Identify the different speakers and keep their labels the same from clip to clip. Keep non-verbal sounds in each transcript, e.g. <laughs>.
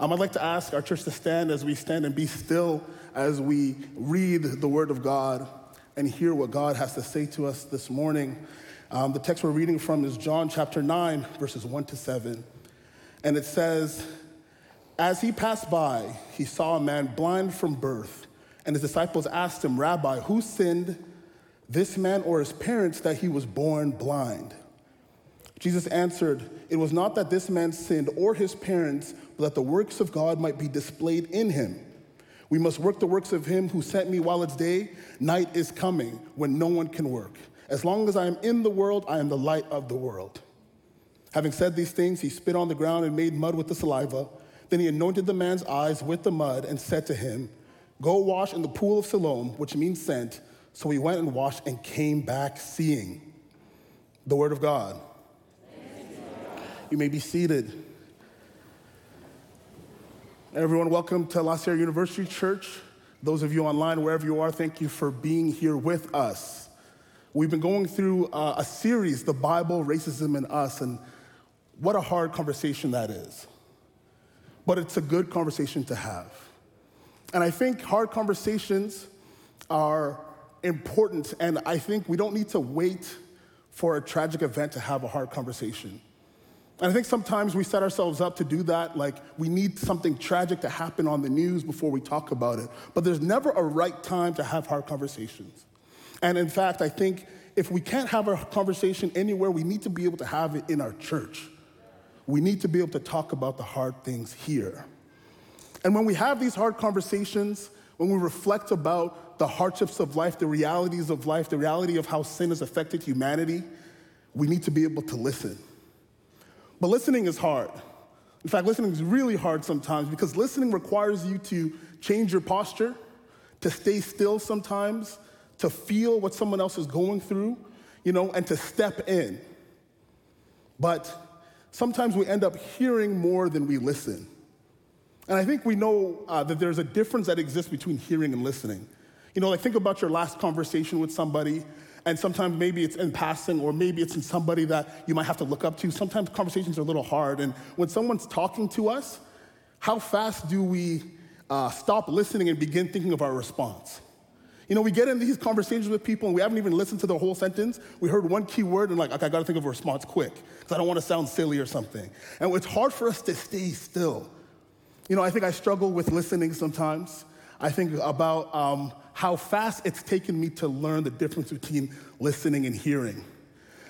Speaker 1: Um, I'd like to ask our church to stand as we stand and be still as we read the Word of God and hear what God has to say to us this morning. Um, the text we're reading from is John chapter 9, verses 1 to 7. And it says, As he passed by, he saw a man blind from birth. And his disciples asked him, Rabbi, who sinned, this man or his parents, that he was born blind? Jesus answered, It was not that this man sinned or his parents, but that the works of God might be displayed in him. We must work the works of him who sent me while it's day. Night is coming when no one can work. As long as I am in the world, I am the light of the world. Having said these things, he spit on the ground and made mud with the saliva. Then he anointed the man's eyes with the mud and said to him, Go wash in the pool of Siloam, which means sent. So he went and washed and came back seeing. The word of God. You may be seated. Everyone, welcome to La Sierra University Church. Those of you online, wherever you are, thank you for being here with us. We've been going through uh, a series, The Bible, Racism, and Us, and what a hard conversation that is. But it's a good conversation to have. And I think hard conversations are important, and I think we don't need to wait for a tragic event to have a hard conversation. And I think sometimes we set ourselves up to do that, like we need something tragic to happen on the news before we talk about it. But there's never a right time to have hard conversations. And in fact, I think if we can't have a conversation anywhere, we need to be able to have it in our church. We need to be able to talk about the hard things here. And when we have these hard conversations, when we reflect about the hardships of life, the realities of life, the reality of how sin has affected humanity, we need to be able to listen. But listening is hard. In fact, listening is really hard sometimes because listening requires you to change your posture, to stay still sometimes, to feel what someone else is going through, you know, and to step in. But sometimes we end up hearing more than we listen. And I think we know uh, that there's a difference that exists between hearing and listening. You know, like think about your last conversation with somebody and sometimes maybe it's in passing, or maybe it's in somebody that you might have to look up to. Sometimes conversations are a little hard. And when someone's talking to us, how fast do we uh, stop listening and begin thinking of our response? You know, we get in these conversations with people and we haven't even listened to the whole sentence. We heard one key word and like, okay, I gotta think of a response quick because I don't wanna sound silly or something. And it's hard for us to stay still. You know, I think I struggle with listening sometimes. I think about um, how fast it's taken me to learn the difference between listening and hearing.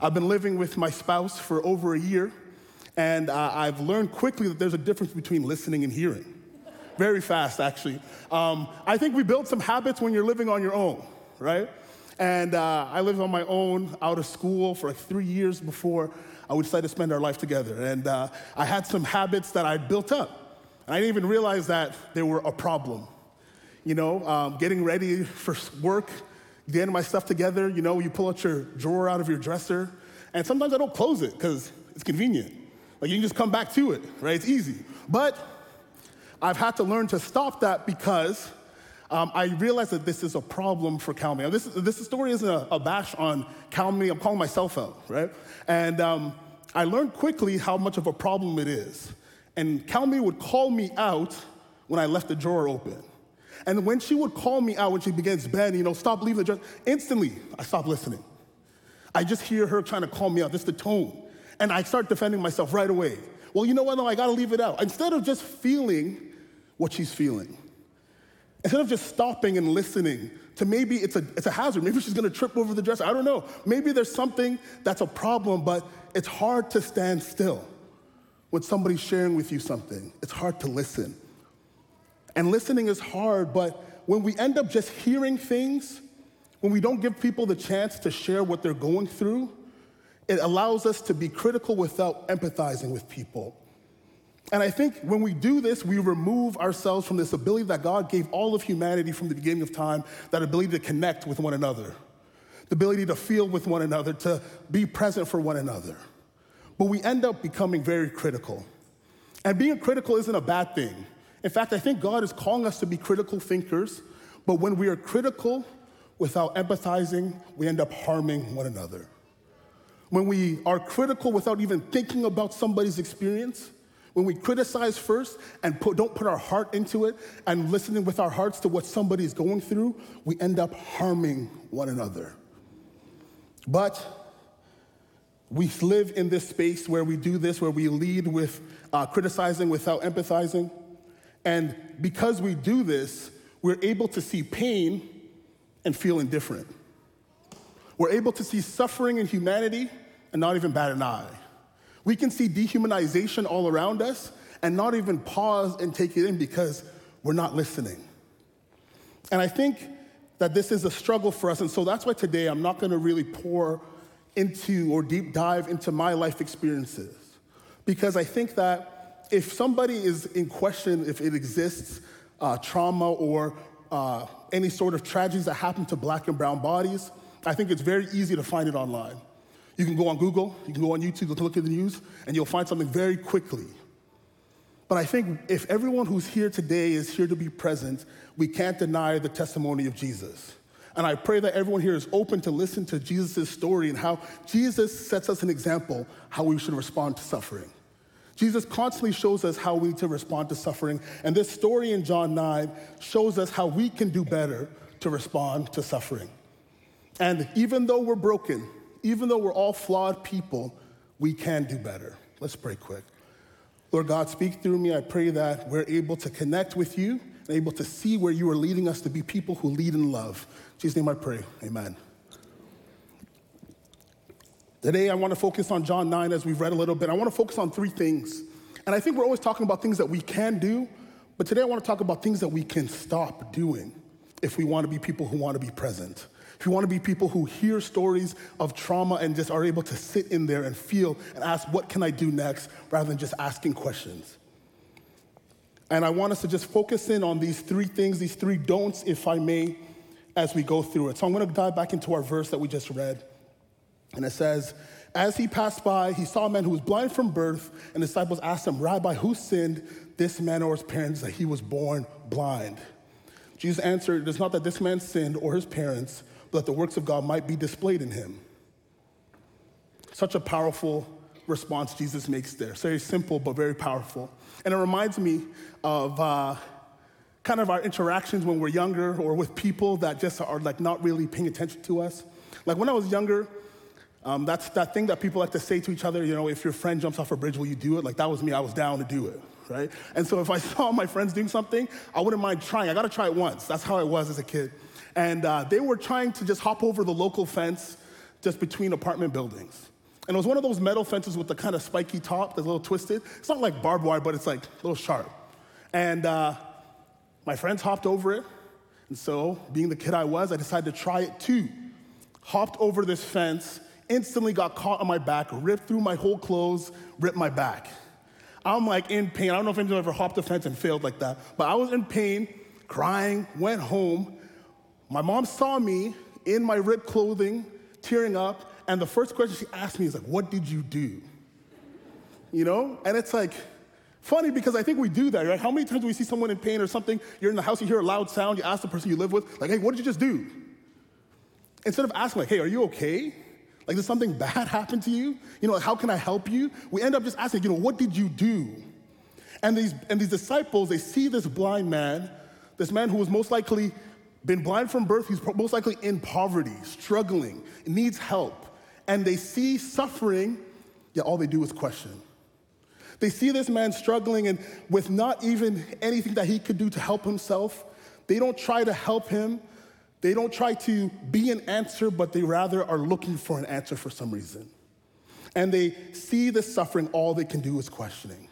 Speaker 1: I've been living with my spouse for over a year, and uh, I've learned quickly that there's a difference between listening and hearing. Very fast, actually. Um, I think we build some habits when you're living on your own, right? And uh, I lived on my own out of school for like three years before uh, we decided to spend our life together. And uh, I had some habits that I built up. And I didn't even realize that they were a problem you know, um, getting ready for work, getting my stuff together. You know, you pull out your drawer out of your dresser, and sometimes I don't close it because it's convenient. Like you can just come back to it, right? It's easy. But I've had to learn to stop that because um, I realized that this is a problem for Calmy. This, this story isn't a, a, bash on Calmy. I'm calling myself out, right? And um, I learned quickly how much of a problem it is. And Calmy would call me out when I left the drawer open. And when she would call me out when she begins bed, you know, stop leaving the dress, instantly I stop listening. I just hear her trying to call me out, just the tone. And I start defending myself right away. Well, you know what? No, I gotta leave it out. Instead of just feeling what she's feeling, instead of just stopping and listening to maybe it's a, it's a hazard, maybe she's gonna trip over the dresser, I don't know. Maybe there's something that's a problem, but it's hard to stand still when somebody's sharing with you something. It's hard to listen. And listening is hard, but when we end up just hearing things, when we don't give people the chance to share what they're going through, it allows us to be critical without empathizing with people. And I think when we do this, we remove ourselves from this ability that God gave all of humanity from the beginning of time that ability to connect with one another, the ability to feel with one another, to be present for one another. But we end up becoming very critical. And being critical isn't a bad thing. In fact, I think God is calling us to be critical thinkers, but when we are critical without empathizing, we end up harming one another. When we are critical without even thinking about somebody's experience, When we criticize first and put, don't put our heart into it and listening with our hearts to what somebody is going through, we end up harming one another. But we live in this space where we do this, where we lead with uh, criticizing without empathizing. And because we do this, we're able to see pain and feel indifferent. We're able to see suffering in humanity and not even bat an eye. We can see dehumanization all around us and not even pause and take it in because we're not listening. And I think that this is a struggle for us. And so that's why today I'm not to really pour into or deep dive into my life experiences. Because I think that if somebody is in question, if it exists, uh, trauma or uh, any sort of tragedies that happen to black and brown bodies, I think it's very easy to find it online. You can go on Google, you can go on YouTube to look at the news, and you'll find something very quickly. But I think if everyone who's here today is here to be present, we can't deny the testimony of Jesus. And I pray that everyone here is open to listen to Jesus' story and how Jesus sets us an example how we should respond to suffering. Jesus constantly shows us how we to respond to suffering. And this story in John 9 shows us how we can do better to respond to suffering. And even though we're broken, even though we're all flawed people, we can do better. Let's pray quick. Lord God, speak through me. I pray that we're able to connect with you and able to see where you are leading us to be people who lead in love. In Jesus' name I pray. Amen. Today, I want to focus on John 9 as we've read a little bit. I want to focus on three things. And I think we're always talking about things that we can do, but today I want to talk about things that we can stop doing if we want to be people who want to be present. If you want to be people who hear stories of trauma and just are able to sit in there and feel and ask, what can I do next, rather than just asking questions. And I want us to just focus in on these three things, these three don'ts, if I may, as we go through it. So I'm going to dive back into our verse that we just read. And it says, As he passed by, he saw a man who was blind from birth, and the disciples asked him, Rabbi, who sinned, this man or his parents, that he was born blind? Jesus answered, It is not that this man sinned or his parents but that the works of God might be displayed in him. Such a powerful response Jesus makes there. Very simple, but very powerful. And it reminds me of uh, kind of our interactions when we're younger or with people that just are like not really paying attention to us. Like when I was younger, um, that's that thing that people like to say to each other, you know, if your friend jumps off a bridge, will you do it? Like that was me, I was down to do it, right? And so if I <laughs> saw my friends doing something, I wouldn't mind trying. I gotta try it once. That's how I was as a kid. And uh, they were trying to just hop over the local fence just between apartment buildings. And it was one of those metal fences with the kind of spiky top that's a little twisted. It's not like barbed wire, but it's like a little sharp. And uh, my friends hopped over it. And so, being the kid I was, I decided to try it too. Hopped over this fence, instantly got caught on my back, ripped through my whole clothes, ripped my back. I'm like in pain. I don't know if anyone ever hopped a fence and failed like that, but I was in pain, crying, went home, my mom saw me in my ripped clothing, tearing up, and the first question she asked me is like, What did you do? You know? And it's like, funny because I think we do that, right? How many times do we see someone in pain or something? You're in the house, you hear a loud sound, you ask the person you live with, like, hey, what did you just do? Instead of asking, like, hey, are you okay? Like, did something <laughs> bad happen to you? You know, like, how can I help you? We end up just asking, you know, what did you do? And these, and these disciples, they see this blind man, this man who was most likely been blind from birth, he's most likely in poverty, struggling, needs help. And they see suffering, yet all they do is question. They see this man struggling and with not even anything that he could do to help himself. They don't try to help him. They don't try to be an answer, but they rather are looking for an answer for some reason. And they see the suffering, all they can do is questioning.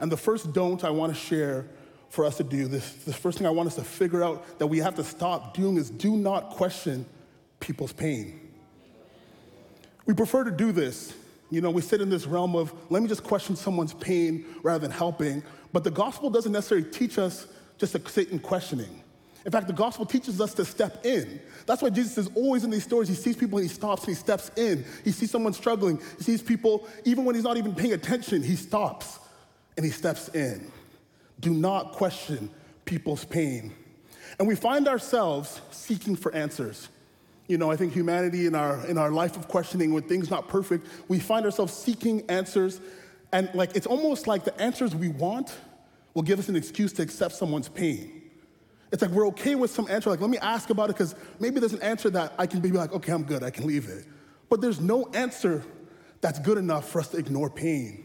Speaker 1: And the first don't I want to share for us to do. This, the first thing I want us to figure out that we have to stop doing is do not question people's pain. We prefer to do this. You know, we sit in this realm of let me just question someone's pain rather than helping. But the gospel doesn't necessarily teach us just to sit in questioning. In fact, the gospel teaches us to step in. That's why Jesus is always in these stories. He sees people and he stops and he steps in. He sees someone struggling. He sees people, even when he's not even paying attention, he stops and he steps in. Do not question people's pain. And we find ourselves seeking for answers. You know, I think humanity in our, in our life of questioning, when things not perfect, we find ourselves seeking answers And like it's almost like the answers we want will give us an excuse to accept someone's pain. It's like we're okay with some answer, like let me ask about it, because maybe there's an answer that I can be like, okay, I'm good, I can leave it. But there's no answer that's good enough for us to ignore pain.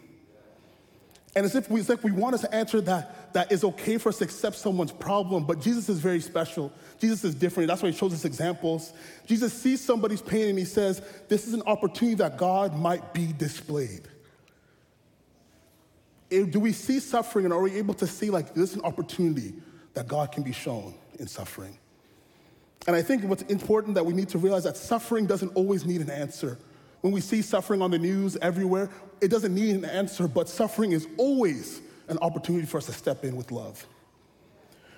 Speaker 1: And it's if we, it's like we want us to answer that that is okay for us to accept someone's problem, but Jesus is very special. Jesus is different. That's why he shows us examples. Jesus sees somebody's pain and he says, This is an opportunity that God might be displayed. Do we see suffering and are we able to see like this is an opportunity that God can be shown in suffering? And I think what's important that we need to realize that suffering doesn't always need an answer. When we see suffering on the news everywhere, it doesn't need an answer, but suffering is always an opportunity for us to step in with love.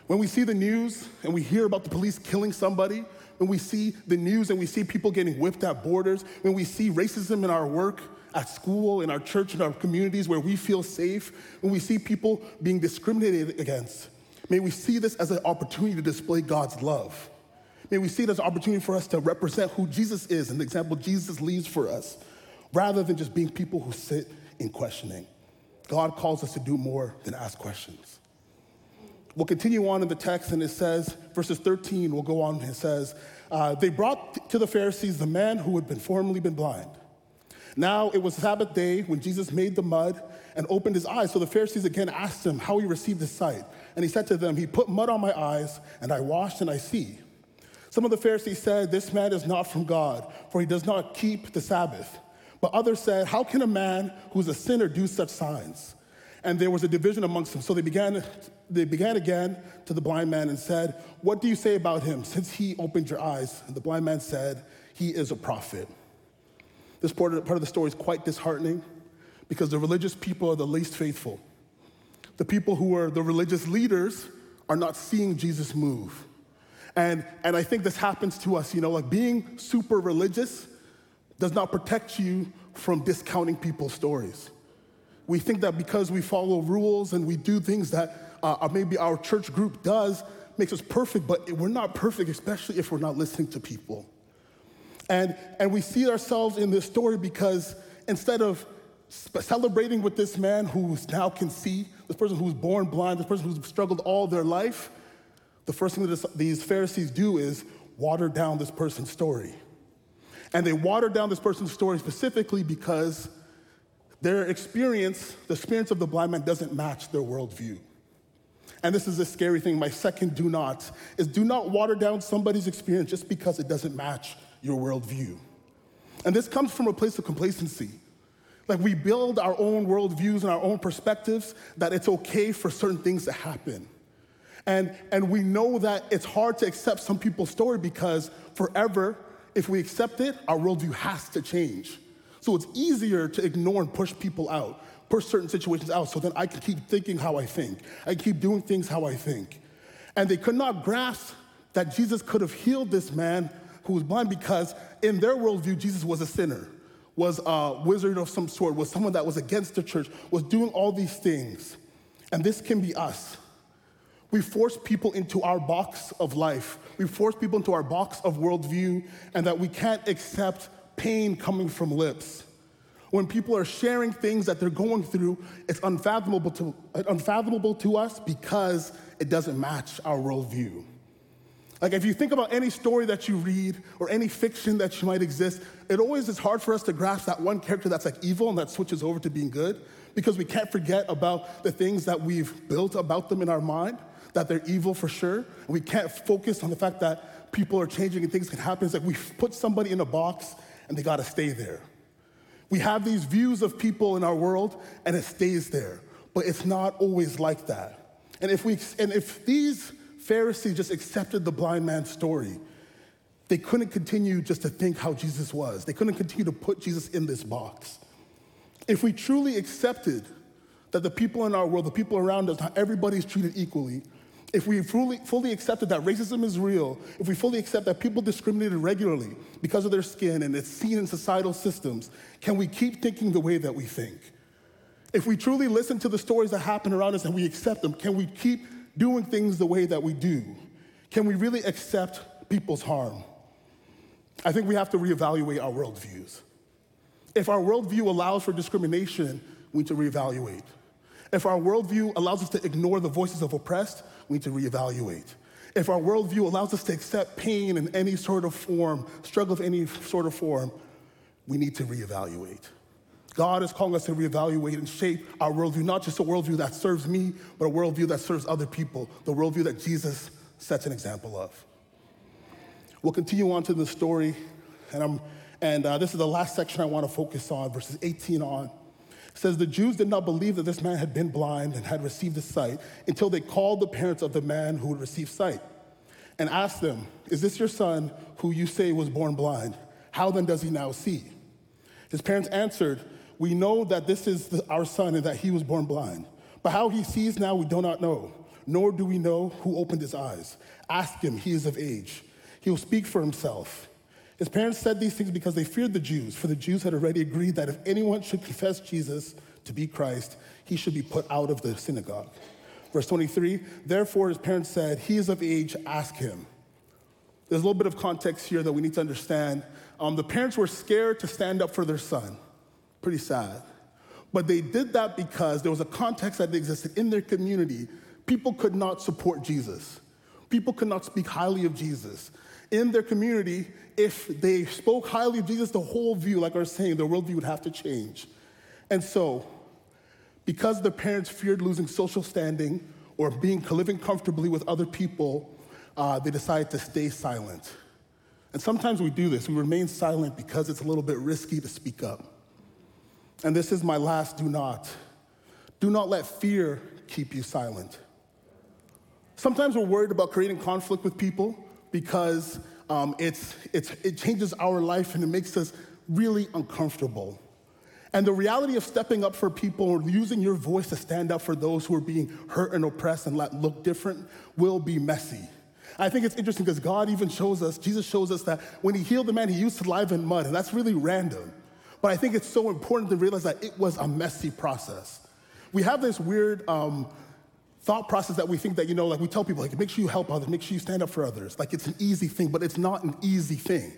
Speaker 1: When we see the news and we hear about the police killing somebody, when we see the news and we see people getting whipped at borders, when we see racism in our work, at school, in our church, in our communities where we feel safe, when we see people being discriminated against, may we see this as an opportunity to display God's love. May we see it as an opportunity for us to represent who Jesus is and the example Jesus leaves for us, rather than just being people who sit in questioning. God calls us to do more than ask questions. We'll continue on in the text, and it says, verses 13, we'll go on, and it says, uh, They brought to the Pharisees the man who had been formerly been blind. Now it was Sabbath day when Jesus made the mud and opened his eyes. So the Pharisees again asked him how he received his sight. And he said to them, He put mud on my eyes, and I washed, and I see. Some of the Pharisees said, This man is not from God, for he does not keep the Sabbath. But others said, How can a man who's a sinner do such signs? And there was a division amongst them. So they began, they began again to the blind man and said, What do you say about him since he opened your eyes? And the blind man said, He is a prophet. This part of, part of the story is quite disheartening because the religious people are the least faithful. The people who are the religious leaders are not seeing Jesus move. And, and I think this happens to us, you know, like being super religious does not protect you from discounting people's stories. We think that because we follow rules and we do things that uh, maybe our church group does makes us perfect, but we're not perfect, especially if we're not listening to people. And, and we see ourselves in this story because instead of celebrating with this man who now can see, this person who's born blind, this person who's struggled all their life, the first thing that these Pharisees do is water down this person's story. And they water down this person's story specifically because their experience, the experience of the blind man, doesn't match their worldview. And this is a scary thing. My second do not is do not water down somebody's experience just because it doesn't match your worldview. And this comes from a place of complacency. Like we build our own worldviews and our own perspectives that it's okay for certain things to happen. And, and we know that it's hard to accept some people's story because forever, if we accept it, our worldview has to change. So it's easier to ignore and push people out, push certain situations out, so then I can keep thinking how I think. I keep doing things how I think. And they could not grasp that Jesus could have healed this man who was blind because in their worldview, Jesus was a sinner, was a wizard of some sort, was someone that was against the church, was doing all these things. And this can be us. We force people into our box of life. We force people into our box of worldview, and that we can't accept pain coming from lips. When people are sharing things that they're going through, it's unfathomable to, unfathomable to us because it doesn't match our worldview. Like, if you think about any story that you read or any fiction that might exist, it always is hard for us to grasp that one character that's like evil and that switches over to being good because we can't forget about the things that we've built about them in our mind that they're evil for sure. We can't focus on the fact that people are changing and things can happen. It's like we put somebody in a box and they gotta stay there. We have these views of people in our world and it stays there, but it's not always like that. And if, we, and if these Pharisees just accepted the blind man's story, they couldn't continue just to think how Jesus was. They couldn't continue to put Jesus in this box. If we truly accepted that the people in our world, the people around us, not everybody's treated equally, if we fully, fully accepted that racism is real, if we fully accept that people discriminated regularly because of their skin and it's seen in societal systems, can we keep thinking the way that we think? If we truly listen to the stories that happen around us and we accept them, can we keep doing things the way that we do? Can we really accept people's harm? I think we have to reevaluate our worldviews. If our worldview allows for discrimination, we need to reevaluate. If our worldview allows us to ignore the voices of oppressed, we need to reevaluate. If our worldview allows us to accept pain in any sort of form, struggle of any sort of form, we need to reevaluate. God is calling us to reevaluate and shape our worldview, not just a worldview that serves me, but a worldview that serves other people, the worldview that Jesus sets an example of. We'll continue on to the story, and, I'm, and uh, this is the last section I want to focus on, verses 18 on. Says, The Jews did not believe that this man had been blind and had received his sight until they called the parents of the man who had received sight and asked them, Is this your son who you say was born blind? How then does he now see? His parents answered, We know that this is the, our son and that he was born blind. But how he sees now, we do not know, nor do we know who opened his eyes. Ask him, he is of age. He will speak for himself. His parents said these things because they feared the Jews, for the Jews had already agreed that if anyone should confess Jesus to be Christ, he should be put out of the synagogue. Verse 23 Therefore, his parents said, He is of age, ask him. There's a little bit of context here that we need to understand. Um, the parents were scared to stand up for their son. Pretty sad. But they did that because there was a context that existed in their community. People could not support Jesus, people could not speak highly of Jesus in their community, if they spoke highly of Jesus, the whole view, like I was saying, their worldview would have to change. And so, because the parents feared losing social standing or being living comfortably with other people, uh, they decided to stay silent. And sometimes we do this. We remain silent because it's a little bit risky to speak up. And this is my last do not. Do not let fear keep you silent. Sometimes we're worried about creating conflict with people because um, it's, it's, it changes our life and it makes us really uncomfortable. And the reality of stepping up for people or using your voice to stand up for those who are being hurt and oppressed and let look different will be messy. I think it's interesting because God even shows us, Jesus shows us that when he healed the man, he used saliva and mud, and that's really random. But I think it's so important to realize that it was a messy process. We have this weird um, thought process that we think that, you know, like we tell people, like, make sure you help others, make sure you stand up for others. Like it's an easy thing, but it's not an easy thing.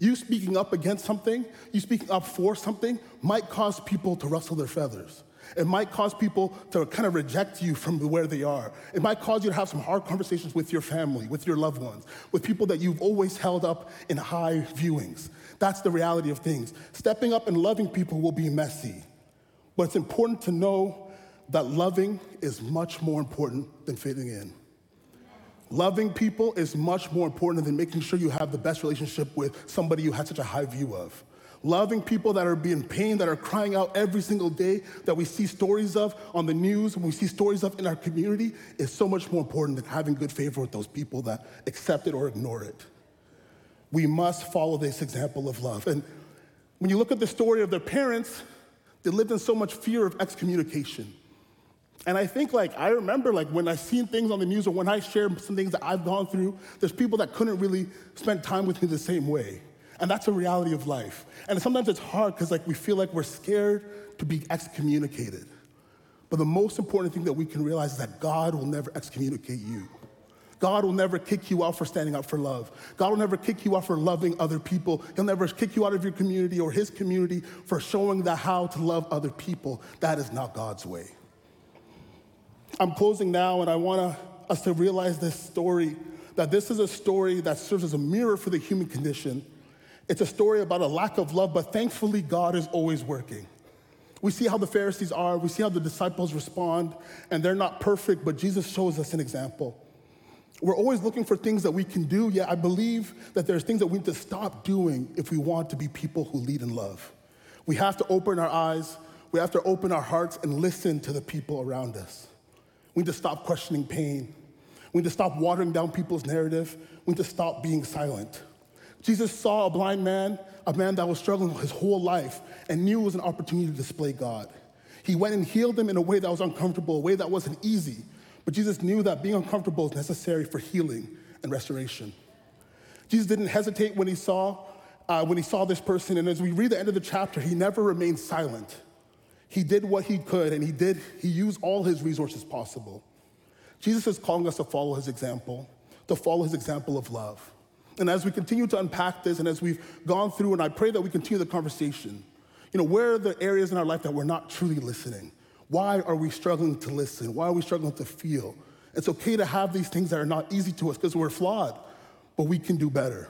Speaker 1: You speaking up against something, you speaking up for something, might cause people to rustle their feathers. It might cause people to kind of reject you from where they are. It might cause you to have some hard conversations with your family, with your loved ones, with people that you've always held up in high viewings. That's the reality of things. Stepping up and loving people will be messy. But it's important to know that loving is much more important than fitting in. Loving people is much more important than making sure you have the best relationship with somebody you had such a high view of. Loving people that are being pain, that are crying out every single day, that we see stories of on the news, when we see stories of in our community, is so much more important than having good favor with those people that accept it or ignore it. We must follow this example of love. And when you look at the story of their parents, they lived in so much fear of excommunication. And I think like I remember like when I seen things on the news or when I share some things that I've gone through, there's people that couldn't really spend time with me the same way. And that's a reality of life. And sometimes it's hard because like we feel like we're scared to be excommunicated. But the most important thing that we can realize is that God will never excommunicate you. God will never kick you out for standing up for love. God will never kick you out for loving other people. He'll never kick you out of your community or his community for showing the how to love other people. That is not God's way. I'm closing now, and I want us to realize this story that this is a story that serves as a mirror for the human condition. It's a story about a lack of love, but thankfully, God is always working. We see how the Pharisees are, we see how the disciples respond, and they're not perfect, but Jesus shows us an example. We're always looking for things that we can do, yet I believe that there's things that we need to stop doing if we want to be people who lead in love. We have to open our eyes, we have to open our hearts and listen to the people around us. We need to stop questioning pain. We need to stop watering down people's narrative. We need to stop being silent. Jesus saw a blind man, a man that was struggling his whole life, and knew it was an opportunity to display God. He went and healed him in a way that was uncomfortable, a way that wasn't easy. But Jesus knew that being uncomfortable is necessary for healing and restoration. Jesus didn't hesitate when he saw uh, when he saw this person, and as we read the end of the chapter, he never remained silent. He did what he could, and he did, he used all his resources possible. Jesus is calling us to follow his example, to follow his example of love. And as we continue to unpack this, and as we've gone through, and I pray that we continue the conversation, You know, where are the areas in our life that we're not truly listening? Why are we struggling to listen? Why are we struggling to feel? It's okay to have these things that are not easy to us because we're flawed, but we can do better.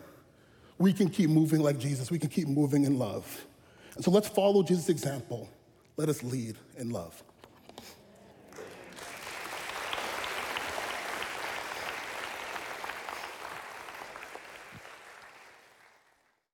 Speaker 1: We can keep moving like Jesus. We can keep moving in love. And so let's follow Jesus' example. Let us lead in love.